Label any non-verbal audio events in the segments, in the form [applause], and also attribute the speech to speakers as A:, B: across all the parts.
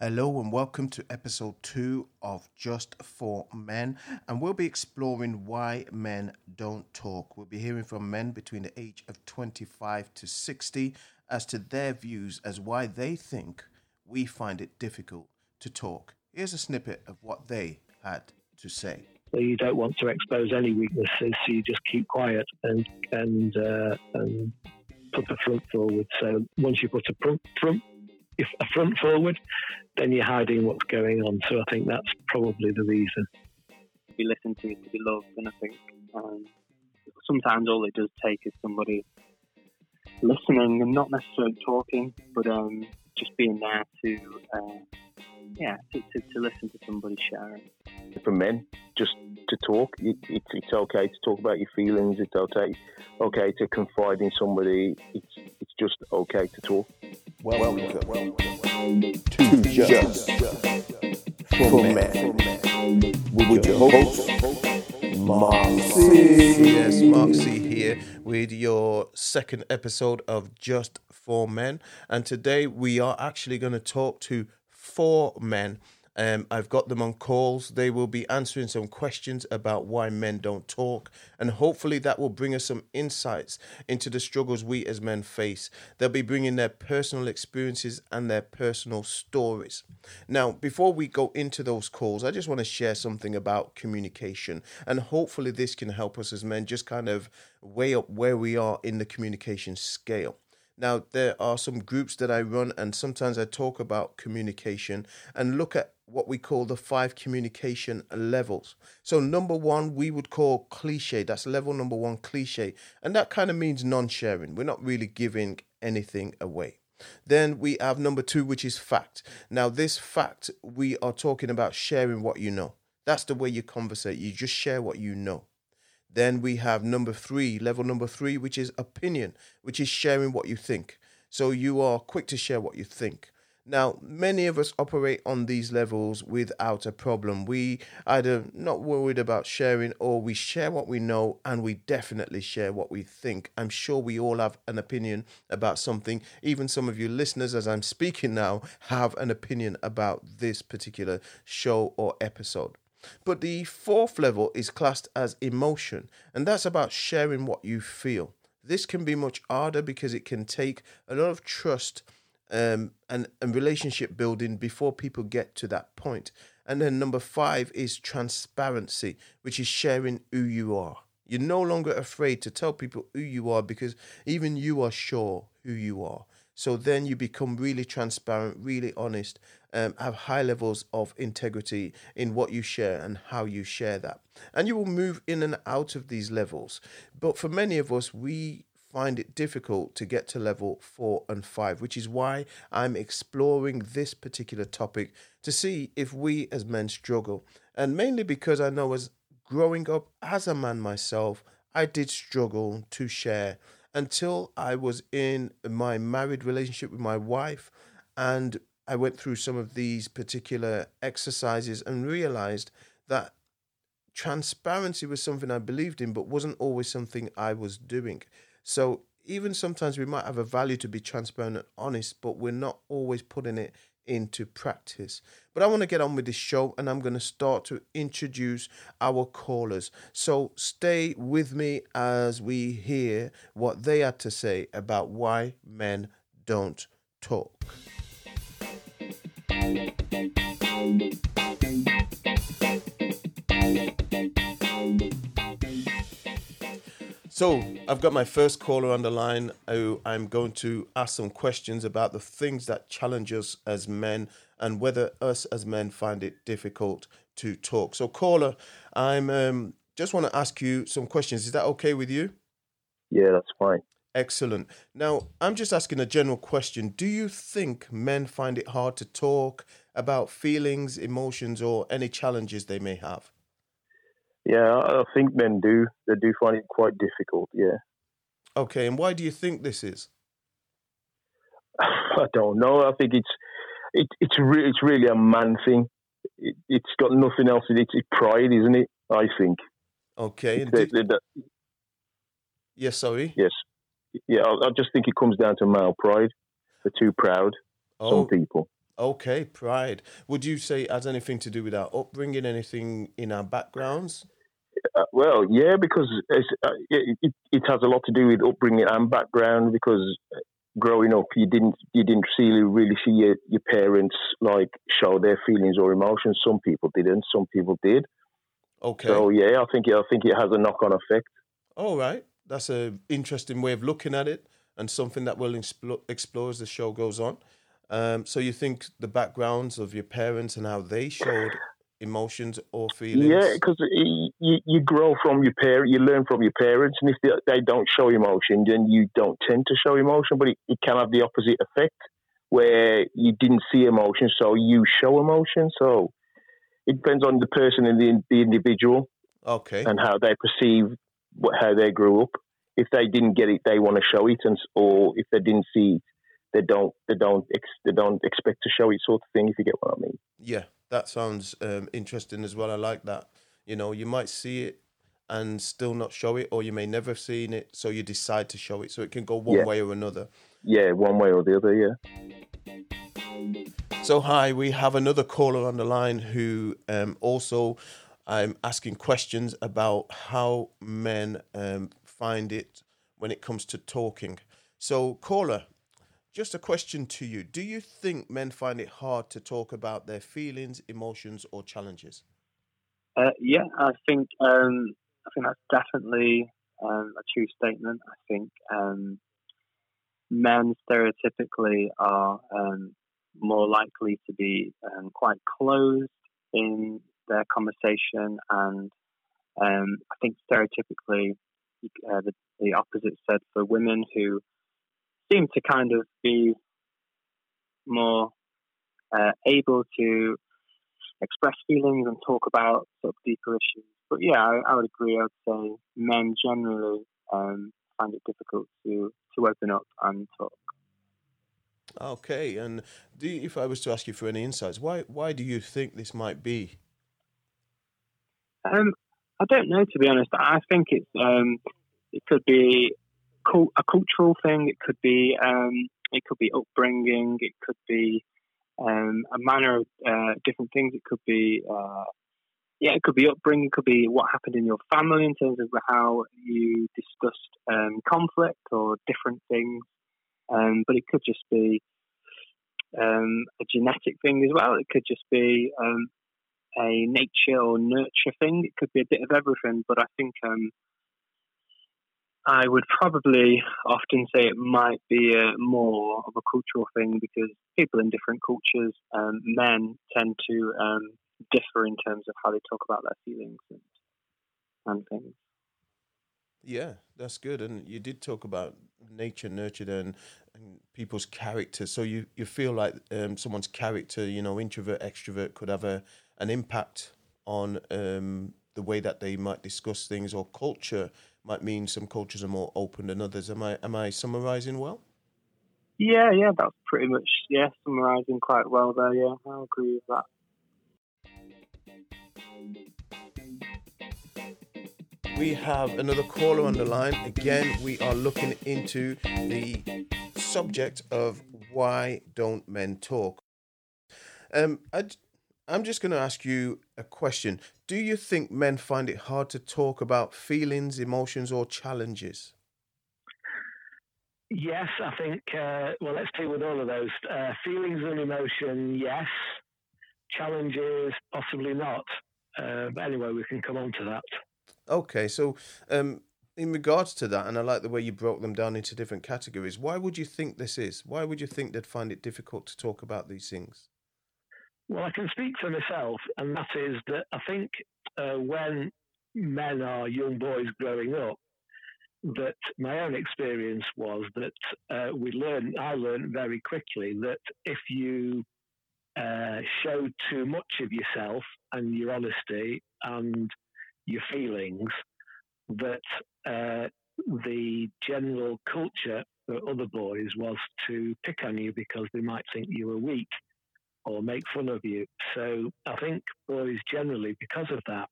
A: Hello and welcome to episode two of Just for Men. And we'll be exploring why men don't talk. We'll be hearing from men between the age of 25 to 60 as to their views as why they think we find it difficult to talk. Here's a snippet of what they had to say.
B: So you don't want to expose any weaknesses, so you just keep quiet and and uh, and put the front forward. So once you put a front front if a front forward, then you're hiding what's going on. So I think that's probably the reason.
C: To be listened to, to be loved, and I think um, sometimes all it does take is somebody listening and not necessarily talking, but um, just being there to, uh, yeah, to, to, to, listen to somebody sharing.
D: For men, just to talk, it, it's, it's okay to talk about your feelings. It's okay, okay to confide in somebody. It's it's just okay to talk.
A: Welcome, welcome, welcome to Just for Men with your host, C. Yes, C here with your second episode of Just for Men. And today we are actually going to talk to four men um, I've got them on calls. They will be answering some questions about why men don't talk, and hopefully that will bring us some insights into the struggles we as men face. They'll be bringing their personal experiences and their personal stories. Now, before we go into those calls, I just want to share something about communication, and hopefully this can help us as men just kind of weigh up where we are in the communication scale. Now, there are some groups that I run, and sometimes I talk about communication and look at what we call the five communication levels. So, number one, we would call cliche. That's level number one, cliche. And that kind of means non sharing. We're not really giving anything away. Then we have number two, which is fact. Now, this fact, we are talking about sharing what you know. That's the way you conversate. You just share what you know. Then we have number three, level number three, which is opinion, which is sharing what you think. So you are quick to share what you think. Now, many of us operate on these levels without a problem. We either not worried about sharing or we share what we know and we definitely share what we think. I'm sure we all have an opinion about something. Even some of you listeners, as I'm speaking now, have an opinion about this particular show or episode. But the fourth level is classed as emotion, and that's about sharing what you feel. This can be much harder because it can take a lot of trust um, and, and relationship building before people get to that point. And then number five is transparency, which is sharing who you are. You're no longer afraid to tell people who you are because even you are sure who you are. So then you become really transparent, really honest, um, have high levels of integrity in what you share and how you share that. And you will move in and out of these levels. But for many of us, we find it difficult to get to level four and five, which is why I'm exploring this particular topic to see if we as men struggle. And mainly because I know as growing up as a man myself, I did struggle to share until I was in my married relationship with my wife and I went through some of these particular exercises and realized that transparency was something I believed in, but wasn't always something I was doing. So even sometimes we might have a value to be transparent and honest, but we're not always putting it into practice. But I want to get on with this show and I'm going to start to introduce our callers. So stay with me as we hear what they had to say about why men don't talk. So I've got my first caller on the line who I'm going to ask some questions about the things that challenge us as men and whether us as men find it difficult to talk. So caller, I'm um, just want to ask you some questions. Is that okay with you?
D: Yeah, that's fine.
A: Excellent. Now, I'm just asking a general question. Do you think men find it hard to talk about feelings, emotions, or any challenges they may have?
D: Yeah, I think men do. They do find it quite difficult. Yeah.
A: Okay, and why do you think this is? [sighs]
D: I don't know. I think it's it, it's re- it's really a man thing. It, has got nothing else. It's, it's pride, isn't it? I think.
A: Okay.
D: Did... The, the,
A: yes, sorry.
D: Yes. Yeah, I, I, just think it comes down to male pride. They're too proud. Oh. Some people.
A: Okay, pride. Would you say it has anything to do with our upbringing, anything in our backgrounds?
D: Uh, well, yeah, because uh, it, it, it has a lot to do with upbringing and background. Because growing up, you didn't you didn't really really see your, your parents like show their feelings or emotions. Some people didn't. Some people did.
A: Okay.
D: So yeah, I think I think it has a knock on effect.
A: All right, that's an interesting way of looking at it, and something that we'll explo- explore as the show goes on. Um, so you think the backgrounds of your parents and how they showed emotions or feelings?
D: Yeah, because you, you grow from your parent, you learn from your parents, and if they, they don't show emotion, then you don't tend to show emotion. But it, it can have the opposite effect, where you didn't see emotion, so you show emotion. So it depends on the person and the, the individual,
A: Okay.
D: and how they perceive what, how they grew up. If they didn't get it, they want to show it, and or if they didn't see it, they don't they don't ex, they don't expect to show it, sort of thing. If you get what I mean.
A: Yeah, that sounds um, interesting as well. I like that. You know, you might see it and still not show it, or you may never have seen it, so you decide to show it. So it can go one
D: Yeah.
A: way or another.
D: Yeah, one way or the other. Yeah.
A: So, hi, we have another caller on the line who um, also I'm asking questions about how men um, find it when it comes to talking. So, caller, just a question to you: Do you think men find it hard to talk about their feelings, emotions, or challenges?
C: Uh, yeah, I think um, I think that's definitely um, a true statement. I think um, men stereotypically are um, more likely to be um, quite closed in their conversation, and um, I think stereotypically uh, the, the opposite said for women who seem to kind of be more uh, able to express feelings and talk about sort of deeper issues. But yeah, I, I would agree. I would say men generally um, find it difficult to to open up and talk.
A: Okay, and do you, if I was to ask you for any insights, why why do you think this might be?
C: Um, I don't know to be honest. I think it's um, it could be a cultural thing. It could be um, it could be upbringing. It could be um, a manner of uh, different things. It could be uh, yeah, it could be upbringing. It could be what happened in your family in terms of how you discussed um, conflict or different things. Um, but it could just be um, a genetic thing as well. It could just be um, a nature or nurture thing. It could be a bit of everything. But I think I would probably often say it might be a, more of a cultural thing because people in different cultures, um, men tend to um, differ in terms of how they talk about their feelings and, and things.
A: Yeah, that's good. And you did talk about nature, nurtured, and, and people's character. So you, you feel like um, someone's character, you know, introvert, extrovert, could have a an impact on um, the way that they might discuss things, or culture might mean some cultures are more open than others. Am I am I summarizing well?
C: Yeah, yeah, that's pretty much yeah, summarising quite well there. Yeah, I agree with that.
A: We have another caller on the line. Again, we are looking into the subject of why don't men talk. Um, I, am just going to ask you a question. Do you think men find it hard to talk about feelings, emotions, or challenges?
B: Yes, I think. Uh, well, let's deal with all of those uh, feelings and emotion. Yes, challenges possibly not. Uh, but anyway, we can come on to that.
A: Okay, so um, in regards to that, and I like the way you broke them down into different categories. Why would you think this is? Why would you think they'd find it difficult to talk about these things?
B: Well, I can speak for myself, and that is that I think uh, when men are young boys growing up, that my own experience was that uh, we learn. I learned very quickly that if you uh, show too much of yourself and your honesty and your feelings, that uh, the general culture for other boys was to pick on you because they might think you were weak or make fun of you. So I think boys generally, because of that,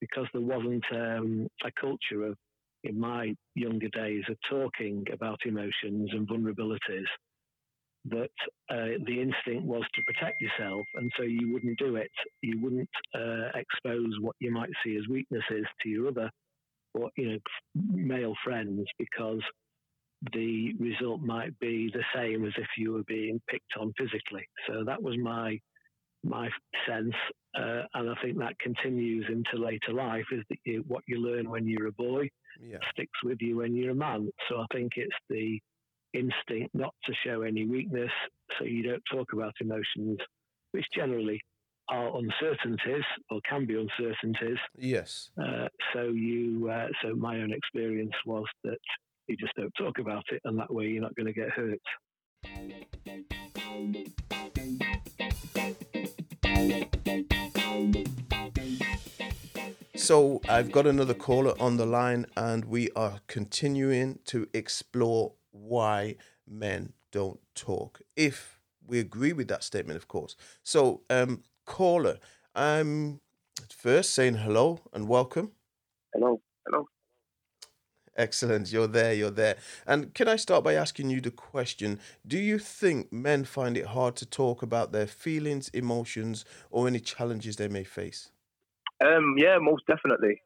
B: because there wasn't um, a culture of, in my younger days, of talking about emotions and vulnerabilities, that uh, the instinct was to protect yourself, and so you wouldn't do it. You wouldn't uh, expose what you might see as weaknesses to your other, or you know, male friends because the result might be the same as if you were being picked on physically. So that was my my sense, uh, and I think that continues into later life. Is that you, what you learn when you're a boy yeah. sticks with you when you're a man. So I think it's the instinct not to show any weakness, so you don't talk about emotions, which generally are uncertainties or can be uncertainties.
A: Yes.
B: Uh, so you, uh, so my own experience was that you just don't talk about it, and that way you're not going to get hurt.
A: So I've got another caller on the line, and we are continuing to explore why men don't talk. If we agree with that statement, of course. So, um, caller, I'm first saying hello and welcome.
E: Hello, hello.
A: Excellent. You're there. You're there. And can I start by asking you the question Do you think men find it hard to talk about their feelings, emotions, or any challenges they may face?
E: Um, yeah, most definitely.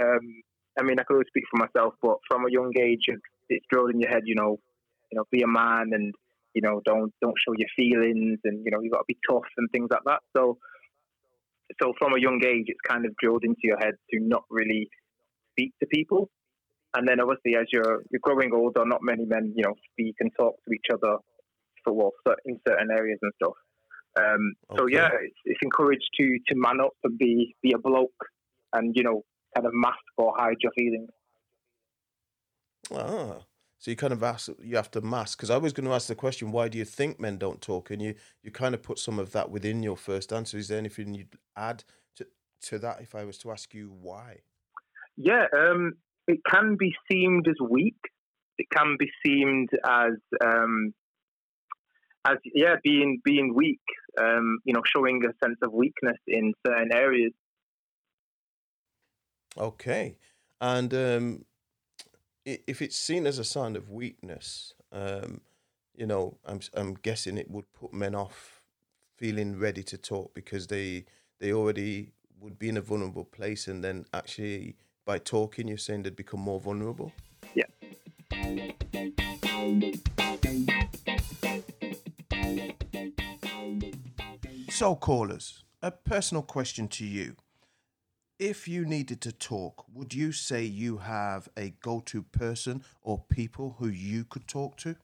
E: Um, I mean, I could only speak for myself, but from a young age, it's drilled in your head, you know, you know, be a man and you know, don't don't show your feelings, and you know, you got to be tough and things like that. So, so from a young age, it's kind of drilled into your head to not really speak to people and then obviously, as you're you're growing older, not many men, you know, speak and talk to each other for well, in certain areas and stuff. Um, okay. So yeah, it's, it's, encouraged to to man up and be be a bloke, and you know, kind of mask or hide your feelings.
A: Ah, so you kind of ask, you have to mask. Because I was going to ask the question, why do you think men don't talk? And you you kind of put some of that within your first answer. Is there anything you'd add to to that if I was to ask you why?
E: Yeah, um, it can be seemed as weak. It can be seemed as um, as yeah, being being weak. Um, you know, showing a sense of weakness in certain areas.
A: Okay, and um, if it's seen as a sign of weakness, um, you know, I'm I'm guessing it would put men off feeling ready to talk because they they already would be in a vulnerable place, and then actually by talking, you're saying they'd become more vulnerable?
E: Yeah.
A: So, callers, a personal question to you. If you needed to talk, would you say you have a go to person or people who you could talk to?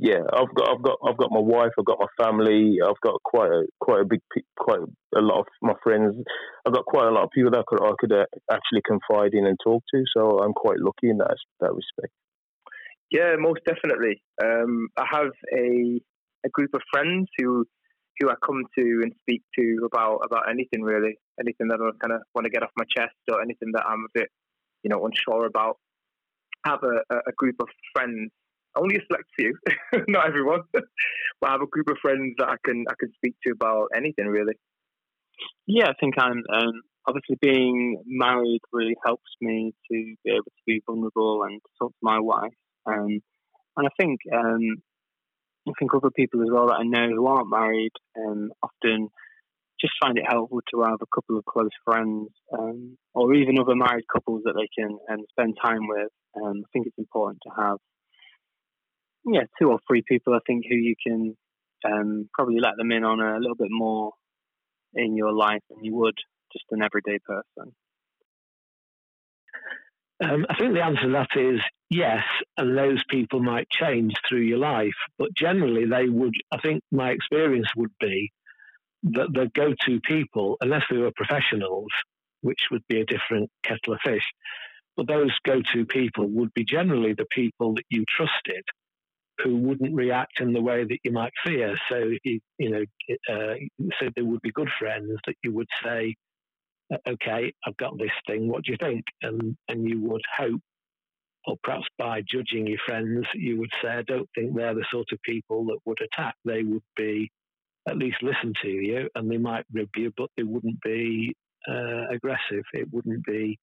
D: Yeah, I've got, I've got, I've got my wife, I've got my family, I've got quite a, quite a big, quite a lot of my friends. I've got quite a lot of people that I could, I could uh, actually confide in and talk to. So I'm quite lucky in that that respect.
E: Yeah, most definitely. Um, I have a a group of friends who who I come to and speak to about about anything really, anything that I kind of want to get off my chest or anything that I'm a bit, you know, unsure about. I have a, a group of friends only a select few, [laughs] not everyone, but I have a group of friends that I can I can speak to about anything really.
C: Yeah, I think I'm um, obviously being married really helps me to be able to be vulnerable and talk to my wife. Um, and I think um, I think other people as well that I know who aren't married um, often just find it helpful to have a couple of close friends um, or even other married couples that they can um, spend time with. Um, I think it's important to have yeah, two or three people I think who you can um, probably let them in on a little bit more in your life than you would just an everyday person.
B: Um, I think the answer to that is yes, and those people might change through your life, but generally they would. I think my experience would be that the go-to people, unless they were professionals, which would be a different kettle of fish, but those go-to people would be generally the people that you trusted who wouldn't react in the way that you might fear. So, you, you know, uh, so there would be good friends that you would say, "Okay, I've got this thing. What do you think?" And and you would hope, or perhaps by judging your friends, you would say, "I don't think they're the sort of people that would attack. They would be." At least listen to you, and they might rib you, but they wouldn't be uh, aggressive. It wouldn't be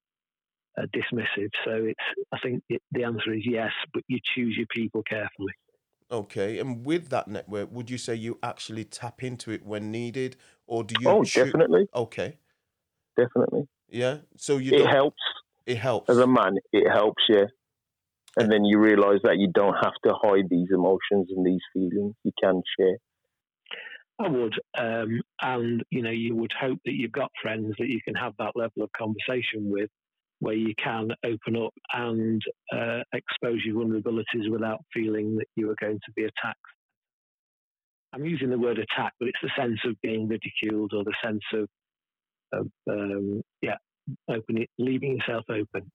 B: uh, dismissive. So it's. I think it, the answer is yes, but you choose your people carefully.
A: Okay, and with that network, would you say you actually tap into it when needed, or do you?
D: Oh,
A: choo-
D: definitely,
A: Okay,
D: definitely.
A: yeah. So you
D: It
A: don't,
D: helps
A: it helps.
D: as a man. It helps, yeah. And then you realise that you don't have to hide these emotions and these feelings. You can share.
B: I would, um, and you know, you would hope that you've got friends that you can have that level of conversation with, where you can open up and uh, expose your vulnerabilities without feeling that you are going to be attacked. I'm using the word attack, but it's the sense of being ridiculed or the sense of, of um, yeah, opening, leaving yourself open.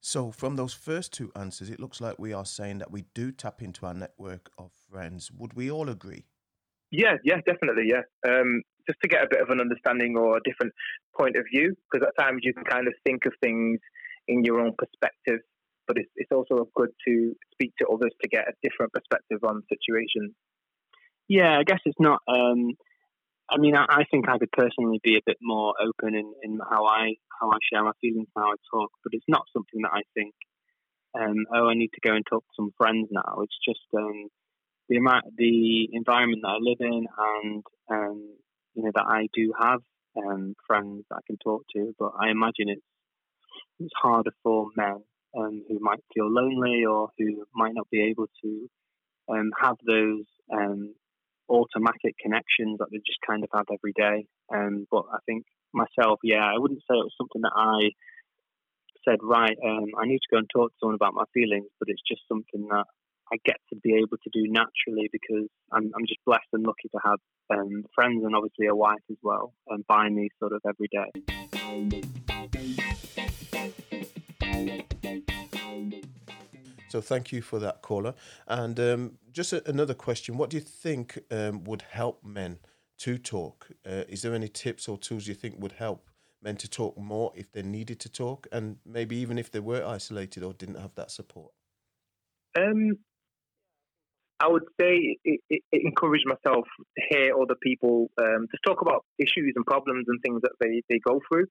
A: So, from those first two answers, it looks like we are saying that we do tap into our network of friends. Would we all agree?
E: Yeah, yeah, definitely, yeah. Um, just to get a bit of an understanding or a different point of view, because at times you can kind of think of things in your own perspective, but it's, it's also good to speak to others to get a different perspective on situations.
C: Yeah, I guess it's not. Um, I mean, I, I think I could personally be a bit more open in, in how I how I share my feelings, how I talk, but it's not something that I think. Um, oh, I need to go and talk to some friends now. It's just um, the amount, the environment that I live in, and um, you know that I do have um, friends that I can talk to. But I imagine it's it's harder for men um, who might feel lonely or who might not be able to um, have those um, automatic connections that they just kind of have every day. Um, but I think myself, yeah, I wouldn't say it was something that I said, right, um, I need to go and talk to someone about my feelings, but it's just something that I get to be able to do naturally because I'm, I'm just blessed and lucky to have um, friends and obviously a wife as well, and by me sort of every day.
A: So, thank you for that, caller. And um, just a, another question: What do you think um, would help men to talk? Uh, is there any tips or tools you think would help men to talk more if they needed to talk, and maybe even if they were isolated or didn't have that support?
E: Um, I would say it, it, it encouraged myself to hear other people um, to talk about issues and problems and things that they, they go through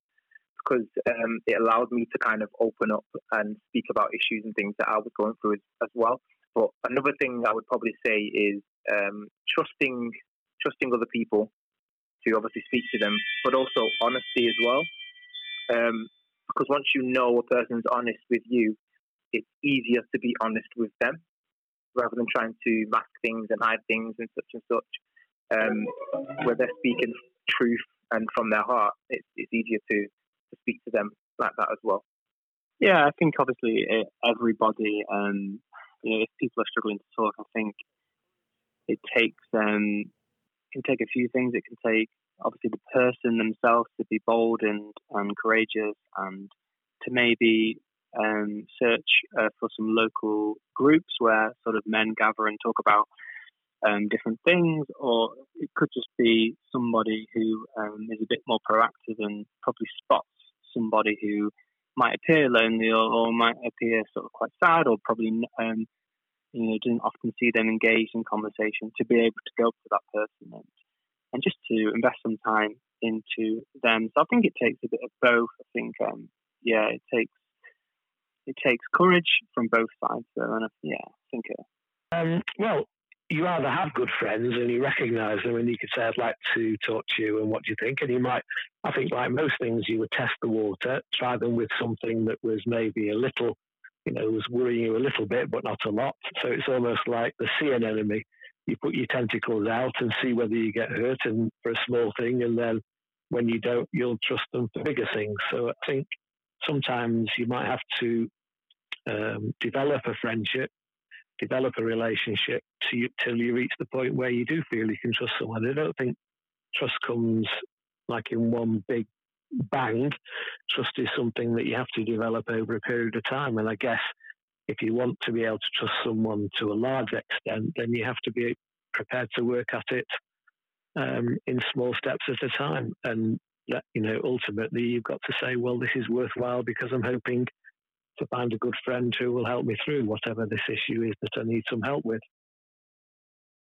E: because um, it allowed me to kind of open up and speak about issues and things that I was going through as, as well. But another thing I would probably say is um, trusting trusting other people to obviously speak to them, but also honesty as well. Um, because once you know a person's honest with you, it's easier to be honest with them rather than trying to mask things and hide things and such and such. Um, where they're speaking truth and from their heart, it's, it's easier to, to speak to them like that as well.
C: Yeah, I think obviously eh, everybody, um, you know, if people are struggling to talk, I think it takes um, can take a few things. It can take obviously the person themselves to be bold and, and courageous and to maybe um, search uh, for some local groups where sort of men gather and talk about um, different things, or it could just be somebody who um, is a bit more proactive and probably spots somebody who might appear lonely or, or might appear sort of quite sad or probably um, you know doesn't often see them engaged in conversation to be able to go up to that person and, and just to invest some time into them. So I think it takes a bit of both. I think um, yeah, it takes it takes courage from both sides. So and yeah, I think. Uh,
B: Um, well, you either have good friends and you recognise them, and you could say, "I'd like to talk to you," and what do you think? And you might, I think, like most things, you would test the water, try them with something that was maybe a little, you know, was worrying you a little bit, but not a lot. So it's almost like the sea anemone. You put your tentacles out and see whether you get hurt, and for a small thing, and then when you don't, you'll trust them for bigger things. So I think sometimes you might have to um, develop a friendship develop a relationship to you, till you reach the point where you do feel you can trust someone. I don't think trust comes like in one big bang. Trust is something that you have to develop over a period of time. And I guess if you want to be able to trust someone to a large extent, then you have to be prepared to work at it um, in small steps at a time. And that, you know, ultimately, you've got to say, well, this is worthwhile because I'm hoping to find a good friend who will help me through whatever this issue is that I need some help with.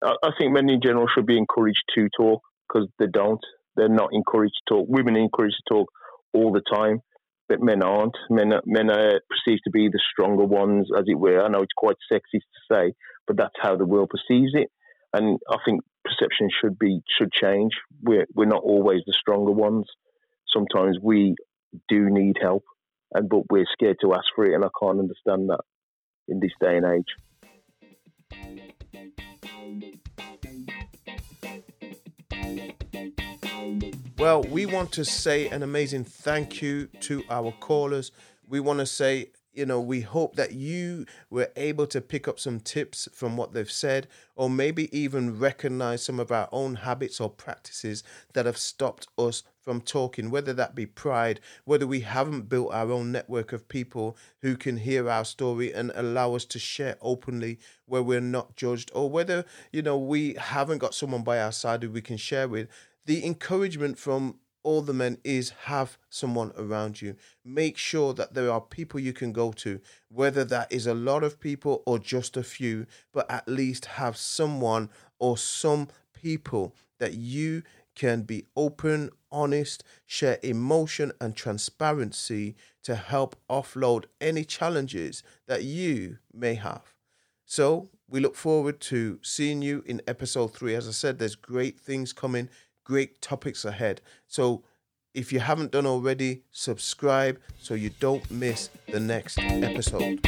D: I, think men in general should be encouraged to talk because they don't. They're not encouraged to talk. Women are encouraged to talk all the time, but men aren't. Men are, men are perceived to be the stronger ones, as it were. I know it's quite sexist to say, but that's how the world perceives it. And I think perception should be should change. We're we're not always the stronger ones. Sometimes we do need help, and but we're scared to ask for it, and I can't understand that in this day and age.
A: Well, we want to say an amazing thank you to our callers. We want to say, you know, we hope that you were able to pick up some tips from what they've said, or maybe even recognize some of our own habits or practices that have stopped us from talking, whether that be pride, whether we haven't built our own network of people who can hear our story and allow us to share openly where we're not judged, or whether, you know, we haven't got someone by our side who we can share with. The encouragement from all the men is have someone around you. Make sure that there are people you can go to, whether that is a lot of people or just a few, but at least have someone or some people that you can be open, honest, share emotion and transparency to help offload any challenges that you may have. So, we look forward to seeing you in episode three. As I said, there's great things coming great topics ahead. So if you haven't done already, subscribe so you don't miss the next episode.